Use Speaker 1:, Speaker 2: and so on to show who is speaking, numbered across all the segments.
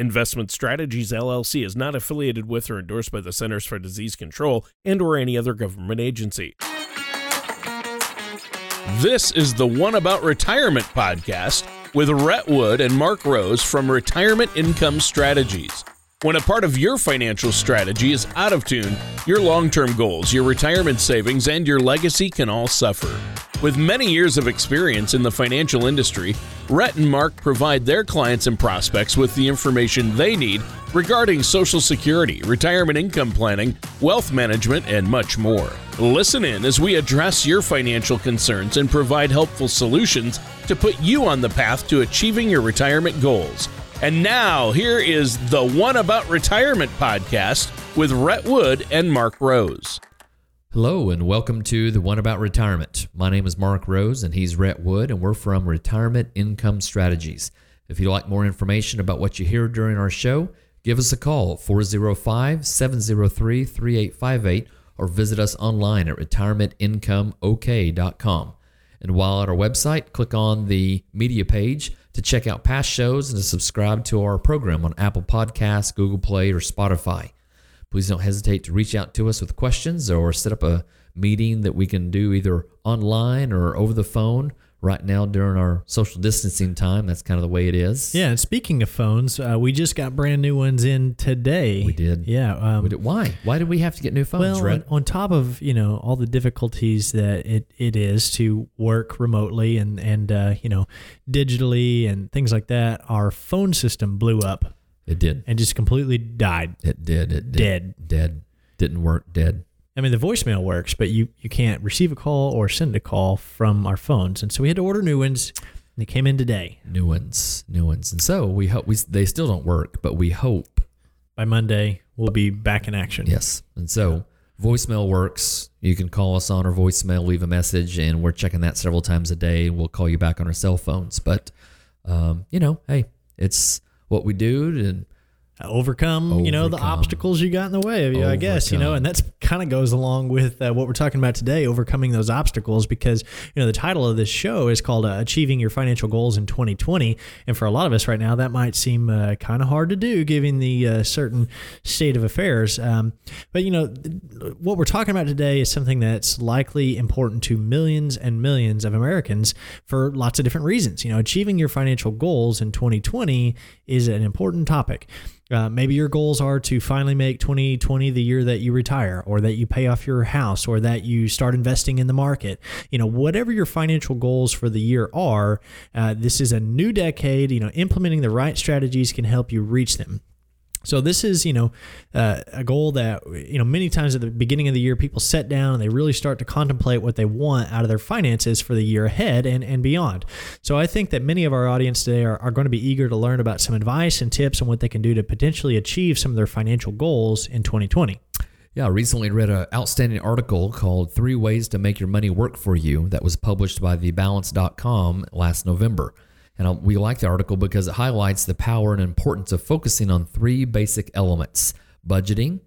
Speaker 1: Investment Strategies LLC is not affiliated with or endorsed by the Centers for Disease Control and or any other government agency. This is the One About Retirement podcast with Rhett Wood and Mark Rose from Retirement Income Strategies. When a part of your financial strategy is out of tune, your long term goals, your retirement savings, and your legacy can all suffer. With many years of experience in the financial industry, Rhett and Mark provide their clients and prospects with the information they need regarding Social Security, retirement income planning, wealth management, and much more. Listen in as we address your financial concerns and provide helpful solutions to put you on the path to achieving your retirement goals. And now, here is the One About Retirement podcast with Rhett Wood and Mark Rose.
Speaker 2: Hello, and welcome to the One About Retirement. My name is Mark Rose, and he's Rhett Wood, and we're from Retirement Income Strategies. If you'd like more information about what you hear during our show, give us a call 405 703 3858 or visit us online at retirementincomeok.com. And while at our website, click on the media page to check out past shows and to subscribe to our program on Apple Podcasts, Google Play, or Spotify. Please don't hesitate to reach out to us with questions or set up a meeting that we can do either online or over the phone. Right now, during our social distancing time, that's kind of the way it is.
Speaker 3: Yeah, and speaking of phones, uh, we just got brand new ones in today.
Speaker 2: We did.
Speaker 3: Yeah. Um,
Speaker 2: We did- Why? Why did we have to get new phones,
Speaker 3: well, on, on top of you know all the difficulties that it, it is to work remotely and and uh, you know digitally and things like that, our phone system blew up
Speaker 2: It did.
Speaker 3: and just completely died.
Speaker 2: It did. It did.
Speaker 3: Dead.
Speaker 2: Dead. Didn't work. Dead.
Speaker 3: I mean, the voicemail works, but you you can't receive a call or send a call from our phones, and so we had to order new ones. And they came in today.
Speaker 2: New ones. New ones. And so we hope we. They still don't work, but we hope
Speaker 3: By Monday, we'll be back in action.
Speaker 2: Yes. And so voicemail works. You can call us on our voicemail, leave a message, and we're checking that several times a day. We'll call you back on our cell phones. But, um, you know, hey, it's what we do. And
Speaker 3: overcome, you know the obstacles you got in the way of you i guess you know and that's kind of goes along with uh, what we're talking about today overcoming those obstacles because you know the title of this show is called uh, achieving your financial goals in 2020 and for a lot of us right now that might seem uh, kind of hard to do given the uh, certain state of affairs. Um, but you know th- what we're talking about today is something that's likely important to millions and millions of americans for lots of different reasons. You know achieving your financial goals in 2020 is an important topic uh, maybe your goals are to finally make 2020 the year that you retire, or that you pay off your house, or that you start investing in the market. You know, whatever your financial goals for the year are, uh, this is a new decade. You know, implementing the right strategies can help you reach them. So this is, you know, uh, a goal that you know many times at the beginning of the year people set down and they really start to contemplate what they want out of their finances for the year ahead and and beyond. So I think that many of our audience today are, are going to be eager to learn about some advice and tips on what they can do to potentially achieve some of their financial goals in 2020.
Speaker 2: yeah, I recently read an outstanding article called Three Ways to Make Your Money Work for You that was published by TheBalance.com last November. And we like the article because it highlights the power and importance of focusing on three basic elements budgeting,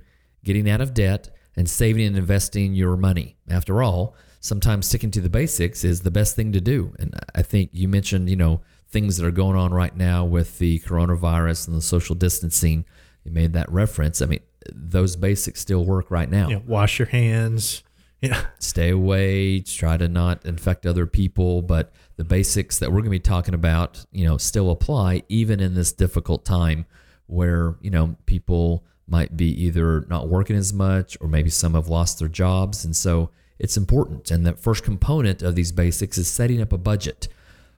Speaker 2: getting out of debt, and saving and investing your money. After all, sometimes sticking to the basics is the best thing to do. And I think you mentioned, you know, things that are going on right now with the coronavirus and the social distancing. You made that reference. I mean, those basics still work right now
Speaker 3: know, wash your hands. Yeah.
Speaker 2: stay away, try to not infect other people, but the basics that we're going to be talking about, you know, still apply even in this difficult time where, you know, people might be either not working as much or maybe some have lost their jobs. And so it's important. And the first component of these basics is setting up a budget.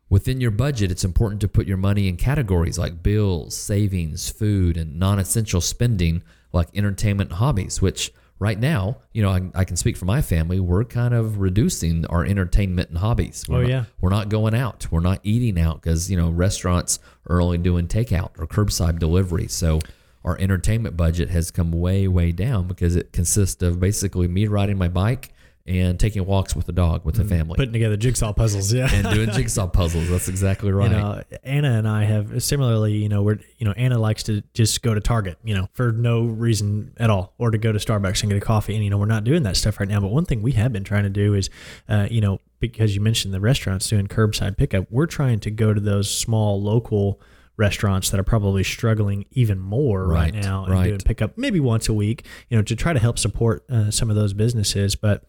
Speaker 2: Within your budget, it's important to put your money in categories like bills, savings, food, and non essential spending like entertainment hobbies, which right now, you know, I, I can speak for my family. We're kind of reducing our entertainment and hobbies. We're
Speaker 3: Oh,
Speaker 2: not,
Speaker 3: yeah.
Speaker 2: We're not going out. We're not eating out because, you know, restaurants are only doing takeout or curbside delivery. So our entertainment budget has come way, way down because it consists of basically me riding my bike and taking walks with the dog with the family
Speaker 3: Putting together jigsaw puzzles. Yeah.
Speaker 2: and doing jigsaw puzzles. That's exactly right.
Speaker 3: You know, Anna and I have similarly, you know, we're, you know, Anna likes to just go to Target, you know, for no reason at all, or to go to Starbucks and get a coffee. And, you know, we're not doing that stuff right now. But one thing we have been trying to do is, uh, you know, because you mentioned the restaurants doing curbside pickup, we're trying to go to those small local restaurants that are probably struggling even more right,
Speaker 2: Right,
Speaker 3: now and
Speaker 2: right.
Speaker 3: doing pickup maybe once a week, you know, to try to help support uh, some of those businesses. But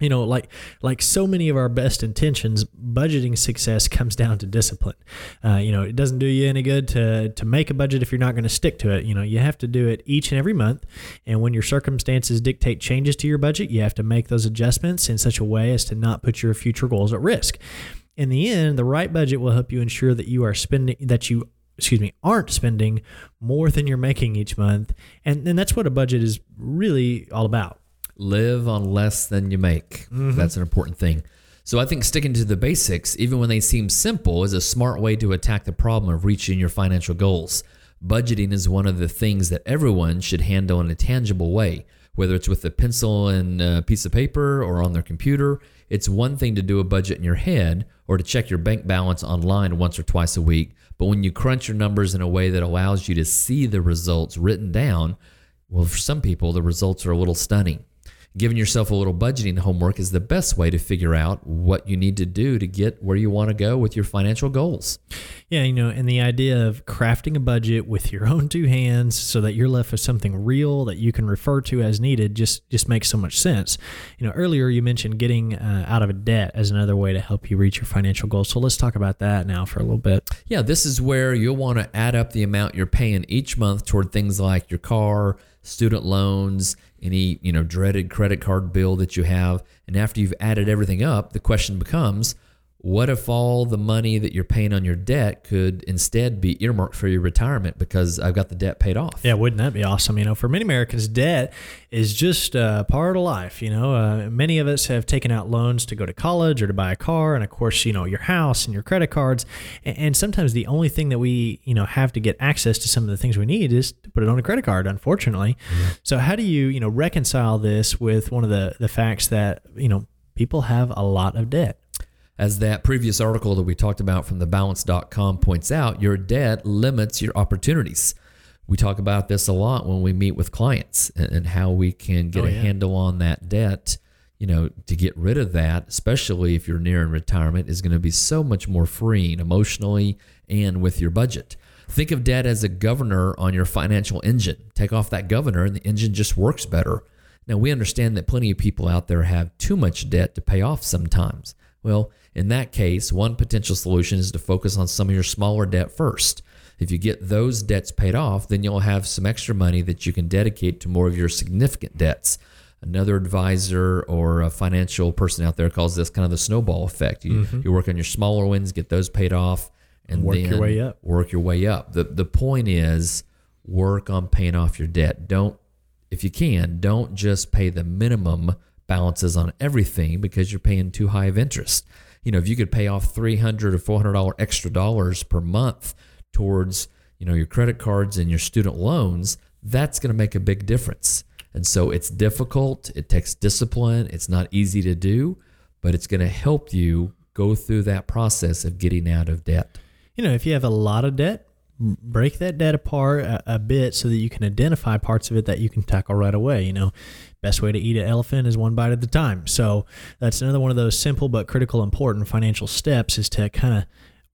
Speaker 3: you know like like so many of our best intentions budgeting success comes down to discipline. Uh, you know it doesn't do you any good to to make a budget if you're not going to stick to it. You know you have to do it each and every month and when your circumstances dictate changes to your budget you have to make those adjustments in such a way as to not put your future goals at risk. In the end the right budget will help you ensure that you are spending that you excuse me aren't spending more than you're making each month and and that's what a budget is really all about
Speaker 2: live on less than you make. Mm-hmm. That's an important thing. So I think sticking to the basics, even when they seem simple, is a smart way to attack the problem of reaching your financial goals. Budgeting is one of the things that everyone should handle in a tangible way, whether it's with a pencil and a piece of paper or on their computer. It's one thing to do a budget in your head or to check your bank balance online once or twice a week, but when you crunch your numbers in a way that allows you to see the results written down, well, for some people, the results are a little stunning. Giving yourself a little budgeting homework is the best way to figure out what you need to do to get where you want to go with your financial goals.
Speaker 3: Yeah, you know, and the idea of crafting a budget with your own two hands so that you're left with something real that you can refer to as needed just just makes so much sense. You know, earlier you mentioned getting uh, out of a debt as another way to help you reach your financial goals. So let's talk about that now for a little bit.
Speaker 2: Yeah, this is where you'll want to add up the amount you're paying each month toward things like your car, student loans, any, you know, dreaded credit card bill that you have. And after you've added everything up, the question becomes, what if all the money that you're paying on your debt could instead be earmarked for your retirement because I've got the debt paid off?
Speaker 3: Yeah, wouldn't that be awesome? You know, for many Americans, debt is just a part of life. You know, uh, many of us have taken out loans to go to college or to buy a car, and of course, you know, your house and your credit cards. And, and sometimes the only thing that we, you know, have to get access to some of the things we need is to put it on a credit card. Unfortunately, so how do you, you know, reconcile this with one of the the facts that you know people have a lot of debt?
Speaker 2: As that previous article that we talked about from thebalance.com points out, your debt limits your opportunities. We talk about this a lot when we meet with clients and, how we can get
Speaker 3: Oh,
Speaker 2: a
Speaker 3: yeah.
Speaker 2: handle on that debt. You know, to get rid of that, especially if you're nearing retirement, is going to be so much more freeing emotionally and with your budget. Think of debt as a governor on your financial engine. Take off that governor and the engine just works better. Now, we understand that plenty of people out there have too much debt to pay off sometimes. Well, in that case, one potential solution is to focus on some of your smaller debt first. If you get those debts paid off, then you'll have some extra money that you can dedicate to more of your significant debts. Another advisor or a financial person out there calls this kind of the snowball effect. You, mm-hmm. you work on your smaller ones, get those paid off, and
Speaker 3: Work your way up.
Speaker 2: Work your way up. The the point is work on paying off your debt. Don't if you can, don't just pay the minimum balances on everything because you're paying too high of interest. You know, if you could pay off three hundred or four hundred dollar extra dollars per month towards you know your credit cards and your student loans, that's going to make a big difference. And so it's difficult. It takes discipline. It's not easy to do, but it's going to help you go through that process of getting out of debt.
Speaker 3: you know, if you have a lot of debt, break that debt apart a, a bit so that you can identify parts of it that you can tackle right away. You know, best way to eat an elephant is one bite at a time. So that's another one of those simple but critical, important financial steps is to kind of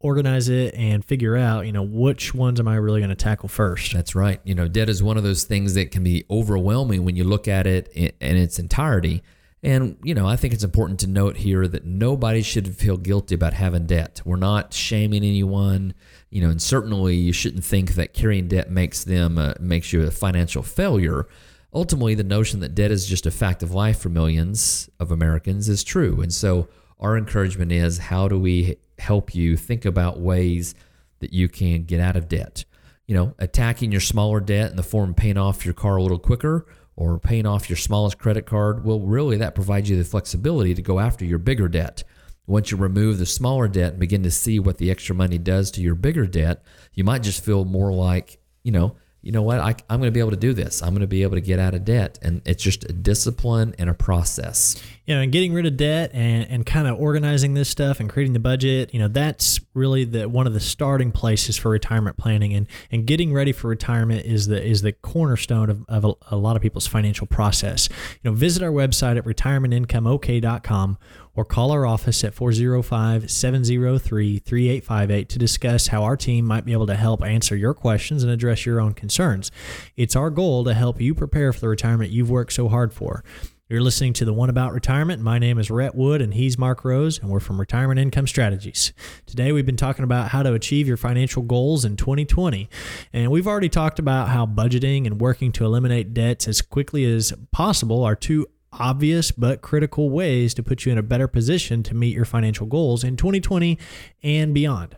Speaker 3: organize it and figure out, you know, which ones am I really going to tackle first.
Speaker 2: That's right. You know, debt is one of those things that can be overwhelming when you look at it in, in its entirety. And, you know, I think it's important to note here that nobody should feel guilty about having debt. We're not shaming anyone, you know, and certainly you shouldn't think that carrying debt makes them, uh, makes you a financial failure. Ultimately, the notion that debt is just a fact of life for millions of Americans is true. And so our encouragement is how do we help you think about ways that you can get out of debt? you know, attacking your smaller debt in the form of paying off your car a little quicker or paying off your smallest credit card, well, really that provides you the flexibility to go after your bigger debt. Once you remove the smaller debt and begin to see what the extra money does to your bigger debt, you might just feel more like, you know, you know what, I, I'm going to be able to do this. I'm going to be able to get out of debt. And it's just a discipline and a process.
Speaker 3: you know, and getting rid of debt and, and kind of organizing this stuff and creating the budget, you know, that's really the one of the starting places for retirement planning and, and getting ready for retirement is the is the cornerstone of, of a, a lot of people's financial process. You know, visit our website at retirementincomeok.com or call our office at 405 703 3858 to discuss how our team might be able to help answer your questions and address your own concerns. It's our goal to help you prepare for the retirement you've worked so hard for. You're listening to the One About Retirement. My name is Rhett Wood, and he's Mark Rose, and we're from Retirement Income Strategies. Today, we've been talking about how to achieve your financial goals in 2020. And we've already talked about how budgeting and working to eliminate debts as quickly as possible are two obvious but critical ways to put you in a better position to meet your financial goals in 2020 and beyond.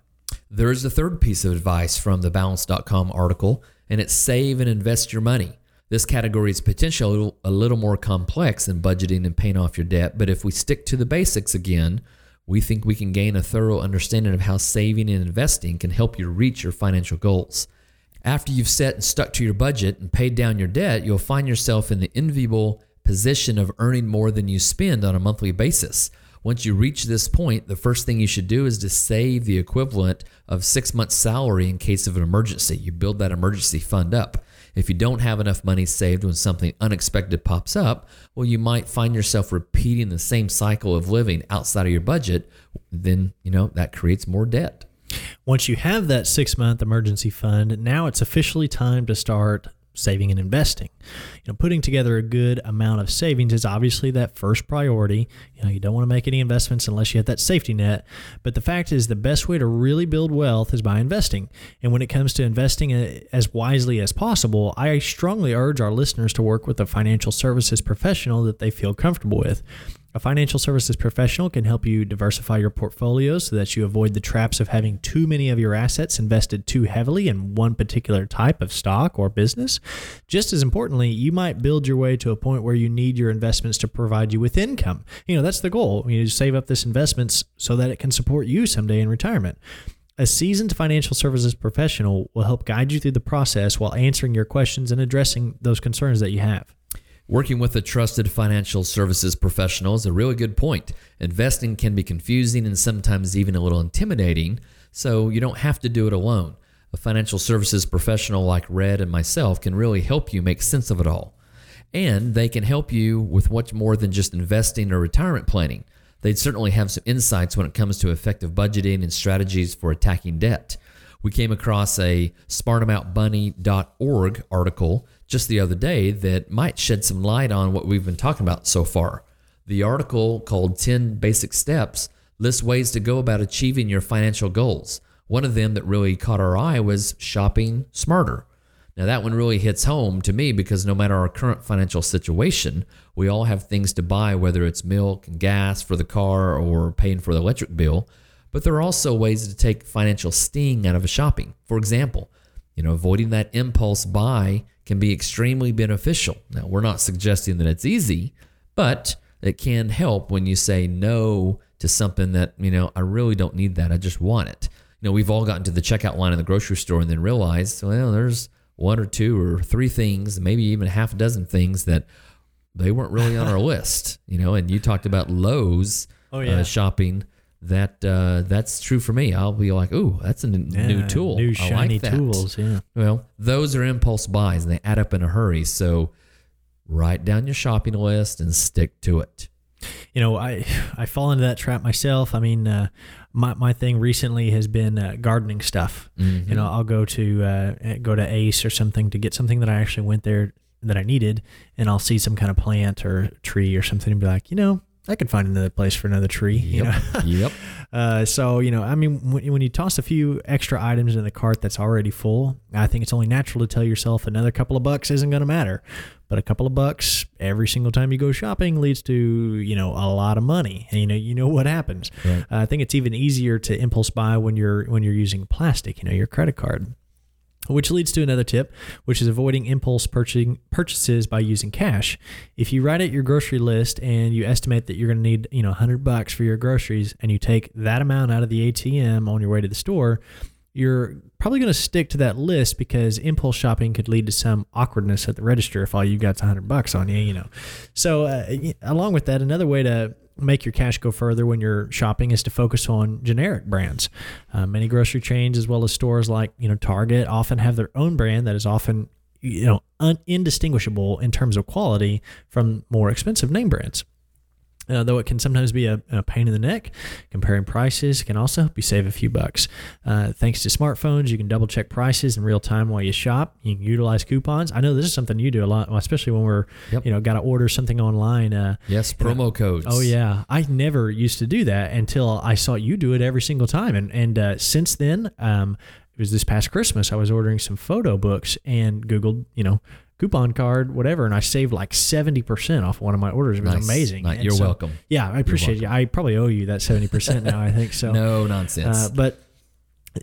Speaker 2: There is a third piece of advice from the balance.com article, and it's save and invest your money. This category is potentially a little more complex than budgeting and paying off your debt, but if we stick to the basics again, we think we can gain a thorough understanding of how saving and investing can help you reach your financial goals. After you've set and stuck to your budget and paid down your debt, you'll find yourself in the enviable position of earning more than you spend on a monthly basis. Once you reach this point, the first thing you should do is to save the equivalent of six months' salary in case of an emergency. You build that emergency fund up. If you don't have enough money saved when something unexpected pops up, well, you might find yourself repeating the same cycle of living outside of your budget. Then, you know, that creates more debt.
Speaker 3: Once you have that six month emergency fund, now it's officially time to start saving and investing. You know, putting together a good amount of savings is obviously that first priority. You know, you don't want to make any investments unless you have that safety net. But the fact is, the best way to really build wealth is by investing. And when it comes to investing uh, as wisely as possible, I strongly urge our listeners to work with a financial services professional that they feel comfortable with. A financial services professional can help you diversify your portfolio so that you avoid the traps of having too many of your assets invested too heavily in one particular type of stock or business. Just as importantly, you might build your way to a point where you need your investments to provide you with income. You know, that's the goal. You save up this investments so that it can support you someday in retirement. A seasoned financial services professional will help guide you through the process while answering your questions and addressing those concerns that you have.
Speaker 2: Working with a trusted financial services professional is a really good point. Investing can be confusing and sometimes even a little intimidating, so you don't have to do it alone. A financial services professional like Rhett and myself can really help you make sense of it all. And they can help you with much more than just investing or retirement planning. They'd certainly have some insights when it comes to effective budgeting and strategies for attacking debt. We came across a smartaboutmoney.org article just the other day that might shed some light on what we've been talking about so far. The article called 10 Basic Steps lists ways to go about achieving your financial goals. One of them that really caught our eye was shopping smarter. Now, that one really hits home to me because no matter our current financial situation, we all have things to buy, whether it's milk and gas for the car or paying for the electric bill. But there are also ways to take financial sting out of a shopping. For example, you know, avoiding that impulse buy can be extremely beneficial. Now, we're not suggesting that it's easy, but it can help when you say no to something that, you know, I really don't need that. I just want it. You know, we've all gotten to the checkout line in the grocery store and then realized, well, there's one or two or three things, maybe even half a dozen things that they weren't really on our list, you know, and you talked about Lowe's oh, yeah. uh, shopping that uh, that's true for me. I'll be like, "Ooh, that's a n- yeah, new tool.
Speaker 3: New shiny like tools." Yeah.
Speaker 2: Well, those are impulse buys, and they add up in a hurry. So, write down your shopping list and stick to it.
Speaker 3: You know, I I fall into that trap myself. I mean, uh, my my thing recently has been uh, gardening stuff. Mm-hmm. You know, I'll go to uh, go to Ace or something to get something that I actually went there that I needed, and I'll see some kind of plant or tree or something and be like, you know, I could find another place for another tree. Yep. You know?
Speaker 2: yep.
Speaker 3: Uh, so you know, I mean, when, when you toss a few extra items in the cart that's already full, I think it's only natural to tell yourself another couple of bucks isn't going to matter. But a couple of bucks every single time you go shopping leads to you know a lot of money, and you know you know what happens. Right. Uh, I think it's even easier to impulse buy when you're when you're using plastic. You know, your credit card which leads to another tip, which is avoiding impulse purchasing purchases by using cash. If you write out your grocery list and you estimate that you're going to need, you know, 100 bucks for your groceries and you take that amount out of the ATM on your way to the store, you're probably going to stick to that list because impulse shopping could lead to some awkwardness at the register if all you got's 100 bucks on you, you know. So, uh, along with that, another way to make your cash go further when you're shopping is to focus on generic brands. Uh, many grocery chains, as well as stores like you know Target, often have their own brand that is often you know un- indistinguishable in terms of quality from more expensive name brands. Uh, though it can sometimes be a, a, pain in the neck, comparing prices can also help you save a few bucks. Uh, thanks to smartphones, you can double check prices in real time while you shop. You can utilize coupons. I know this is something you do a lot, especially when we're, yep. you know, got to order something online. Uh,
Speaker 2: yes, promo codes.
Speaker 3: Oh yeah, I never used to do that until I saw you do it every single time, and and uh, since then, um, it was this past Christmas. I was ordering some photo books and Googled, you know, coupon card, whatever, and I saved like seventy percent off one of my orders. It was nice. amazing.
Speaker 2: Nice. You're
Speaker 3: so,
Speaker 2: welcome.
Speaker 3: Yeah, I appreciate you. I probably owe you that seventy percent now. I think so.
Speaker 2: no nonsense. Uh,
Speaker 3: but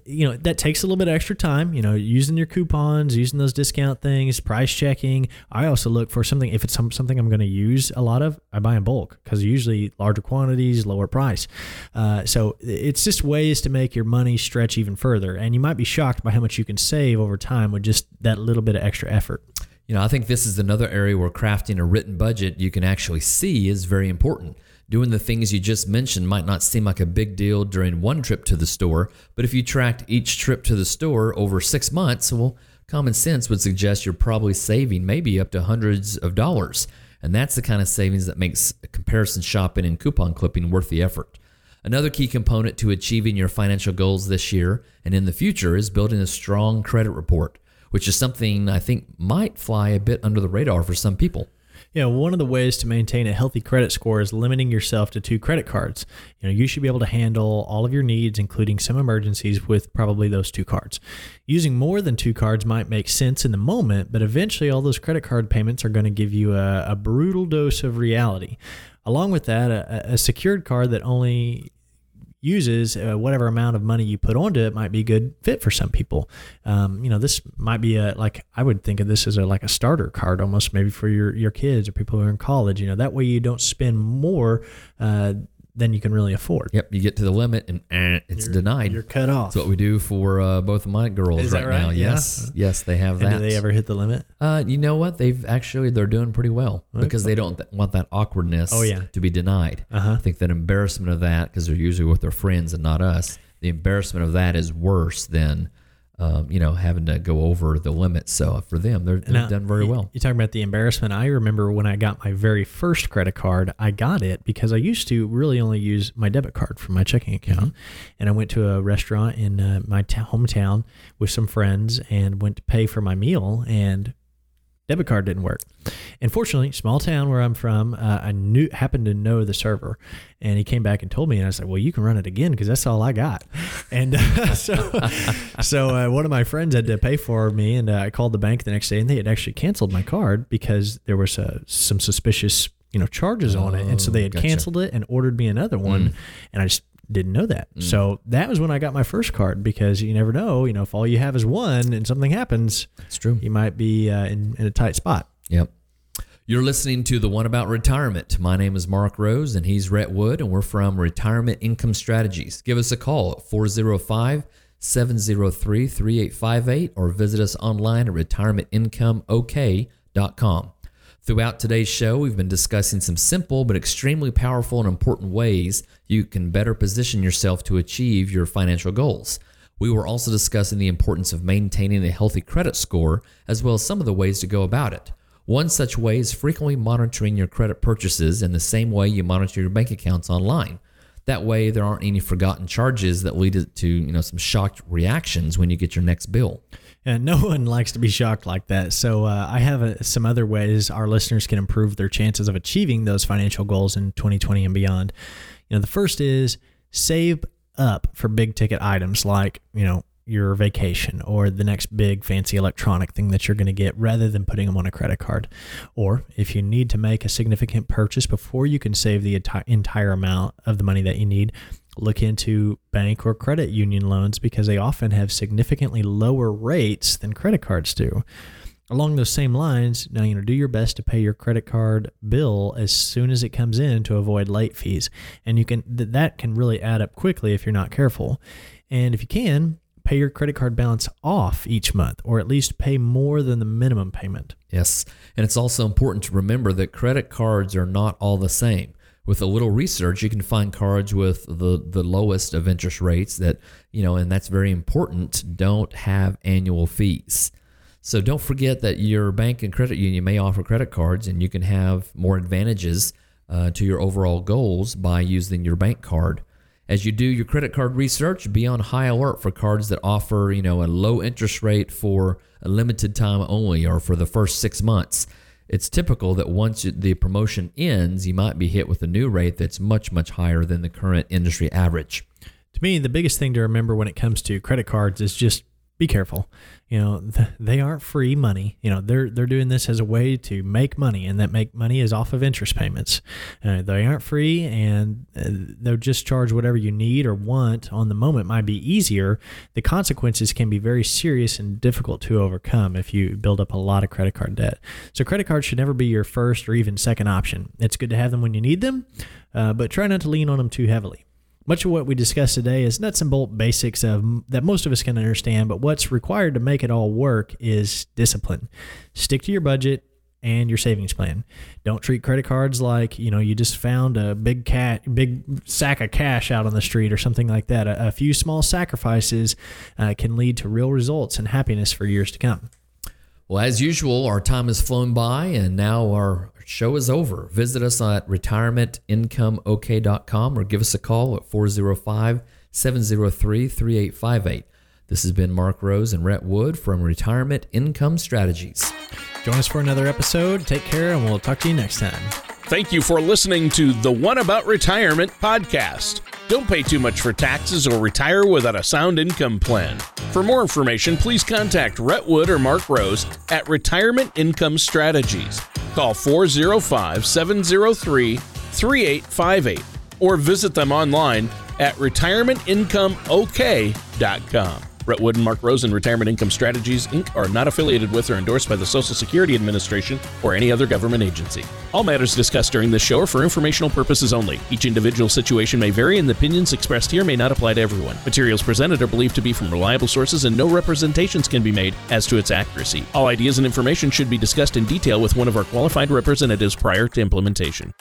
Speaker 3: you know that takes a little bit of extra time you know using your coupons using those discount things price checking i also look for something if it's some, something i'm going to use a lot of i buy in bulk because usually larger quantities lower price uh, so it's just ways to make your money stretch even further and you might be shocked by how much you can save over time with just that little bit of extra effort
Speaker 2: you know i think this is another area where crafting a written budget you can actually see is very important Doing the things you just mentioned might not seem like a big deal during one trip to the store, but if you tracked each trip to the store over six months, well, common sense would suggest you're probably saving maybe up to hundreds of dollars. And that's the kind of savings that makes comparison shopping and coupon clipping worth the effort. Another key component to achieving your financial goals this year and in the future is building a strong credit report, which is something I think might fly a bit under the radar for some people.
Speaker 3: Know, one of the ways to maintain a healthy credit score is limiting yourself to two credit cards. You know, you should be able to handle all of your needs, including some emergencies, with probably those two cards. Using more than two cards might make sense in the moment, but eventually all those credit card payments are going to give you a, a brutal dose of reality. Along with that, a, a secured card that only uses, uh, whatever amount of money you put onto it might be a good fit for some people. Um, you know, this might be a like I would think of this as a like a starter card almost maybe for your your kids or people who are in college. You know, that way you don't spend more uh, than you can really afford.
Speaker 2: Yep, you get to the limit and eh, it's
Speaker 3: you're,
Speaker 2: denied.
Speaker 3: You're cut off.
Speaker 2: That's what we do for uh, both of my girls right, right, now. Yes, yes, they have
Speaker 3: and
Speaker 2: that.
Speaker 3: Do they ever hit the limit?
Speaker 2: Uh, you know what? They've actually they're doing pretty well because they don't th- want that awkwardness.
Speaker 3: Oh, yeah.
Speaker 2: to be denied.
Speaker 3: Uh-huh. I
Speaker 2: think that embarrassment of that because they're usually with their friends and not us. The embarrassment of that is worse than um, you know, having to go over the limit. So for them, they're, they've now, done very well.
Speaker 3: You're talking about the embarrassment. I remember when I got my very first credit card, I got it because I used to really only use my debit card for my checking account. Mm-hmm. And I went to a restaurant in uh, my t- hometown with some friends and went to pay for my meal. And debit card didn't work. And fortunately, small town where I'm from, uh, I knew happened to know the server, and he came back and told me, and I said, "Well, you can run it again because that's all I got." And uh, so, so uh, one of my friends had to pay for me, and uh, I called the bank the next day, and they had actually canceled my card because there was uh, some suspicious, you know, charges oh, on it, and so they had gotcha. canceled it and ordered me another one, mm. and I just didn't know that. Mm. So that was when I got my first card because you never know, you know, if all you have is one and something happens,
Speaker 2: it's true.
Speaker 3: You might be uh, in, in a tight spot.
Speaker 2: Yep. You're listening to the one about retirement. My name is Mark Rose and he's Rhett Wood, and we're from Retirement Income Strategies. Give us a call at 405 703 3858 or visit us online at retirementincomeok.com. Throughout today's show, we've been discussing some simple but extremely powerful and important ways you can better position yourself to achieve your financial goals. We were also discussing the importance of maintaining a healthy credit score, as well as some of the ways to go about it. One such way is frequently monitoring your credit purchases in the same way you monitor your bank accounts online. That way, there aren't any forgotten charges that lead to you know some shocked reactions when you get your next bill.
Speaker 3: And no one likes to be shocked like that. So uh, I have a, some other ways our listeners can improve their chances of achieving those financial goals in 2020 and beyond. You know, the first is save up for big ticket items like you know your vacation or the next big fancy electronic thing that you're going to get rather than putting them on a credit card. Or if you need to make a significant purchase before you can save the entire amount of the money that you need, look into bank or credit union loans because they often have significantly lower rates than credit cards do. Along those same lines, now you know do your best to pay your credit card bill as soon as it comes in to avoid late fees. And you can that can really add up quickly if you're not careful. And if you can, pay your credit card balance off each month, or at least pay more than the minimum payment.
Speaker 2: Yes. And it's also important to remember that credit cards are not all the same. With a little research, you can find cards with the, the lowest of interest rates that, you know, and that's very important, don't have annual fees. So don't forget that your bank and credit union may offer credit cards and you can have more advantages uh, to your overall goals by using your bank card. As you do your credit card research, be on high alert for cards that offer, you know, a low interest rate for a limited time only or for the first 6 months. It's typical that once the promotion ends, you might be hit with a new rate that's much much higher than the current industry average.
Speaker 3: To me, the biggest thing to remember when it comes to credit cards is just be careful. You know, th- they aren't free money. You know, they're they're doing this as a way to make money, and that make money is off of interest payments. Uh, they aren't free, and uh, they'll just charge whatever you need or want on the moment. Might be easier. The consequences can be very serious and difficult to overcome if you build up a lot of credit card debt. So, credit cards should never be your first or even second option. It's good to have them when you need them, uh, but try not to lean on them too heavily. Much of what we discuss today is nuts and bolt basics of that most of us can understand, but what's required to make it all work is discipline. Stick to your budget and your savings plan. Don't treat credit cards like, you know, you just found a big cat big sack of cash out on the street or something like that. A, a few small sacrifices uh, can lead to real results and happiness for years to come.
Speaker 2: Well, as usual, our time has flown by and now our show is over. Visit us at retirementincomeok.com or give us a call at 405 703 3858. This has been Mark Rose and Rhett Wood from Retirement Income Strategies.
Speaker 3: Join us for another episode. Take care, and we'll talk to you next time.
Speaker 1: Thank you for listening to the One About Retirement podcast. Don't pay too much for taxes or retire without a sound income plan. For more information, please contact Rhett Wood or Mark Rose at Retirement Income Strategies. Call 405 703 3858 or visit them online at retirementincomeok.com. Rhett Wood and Mark Rosen Retirement Income Strategies, Inc. are not affiliated with or endorsed by the Social Security Administration or any other government agency. All matters discussed during this show are for informational purposes only. Each individual situation may vary, and the opinions expressed here may not apply to everyone. Materials presented are believed to be from reliable sources, and no representations can be made as to its accuracy. All ideas and information should be discussed in detail with one of our qualified representatives prior to implementation.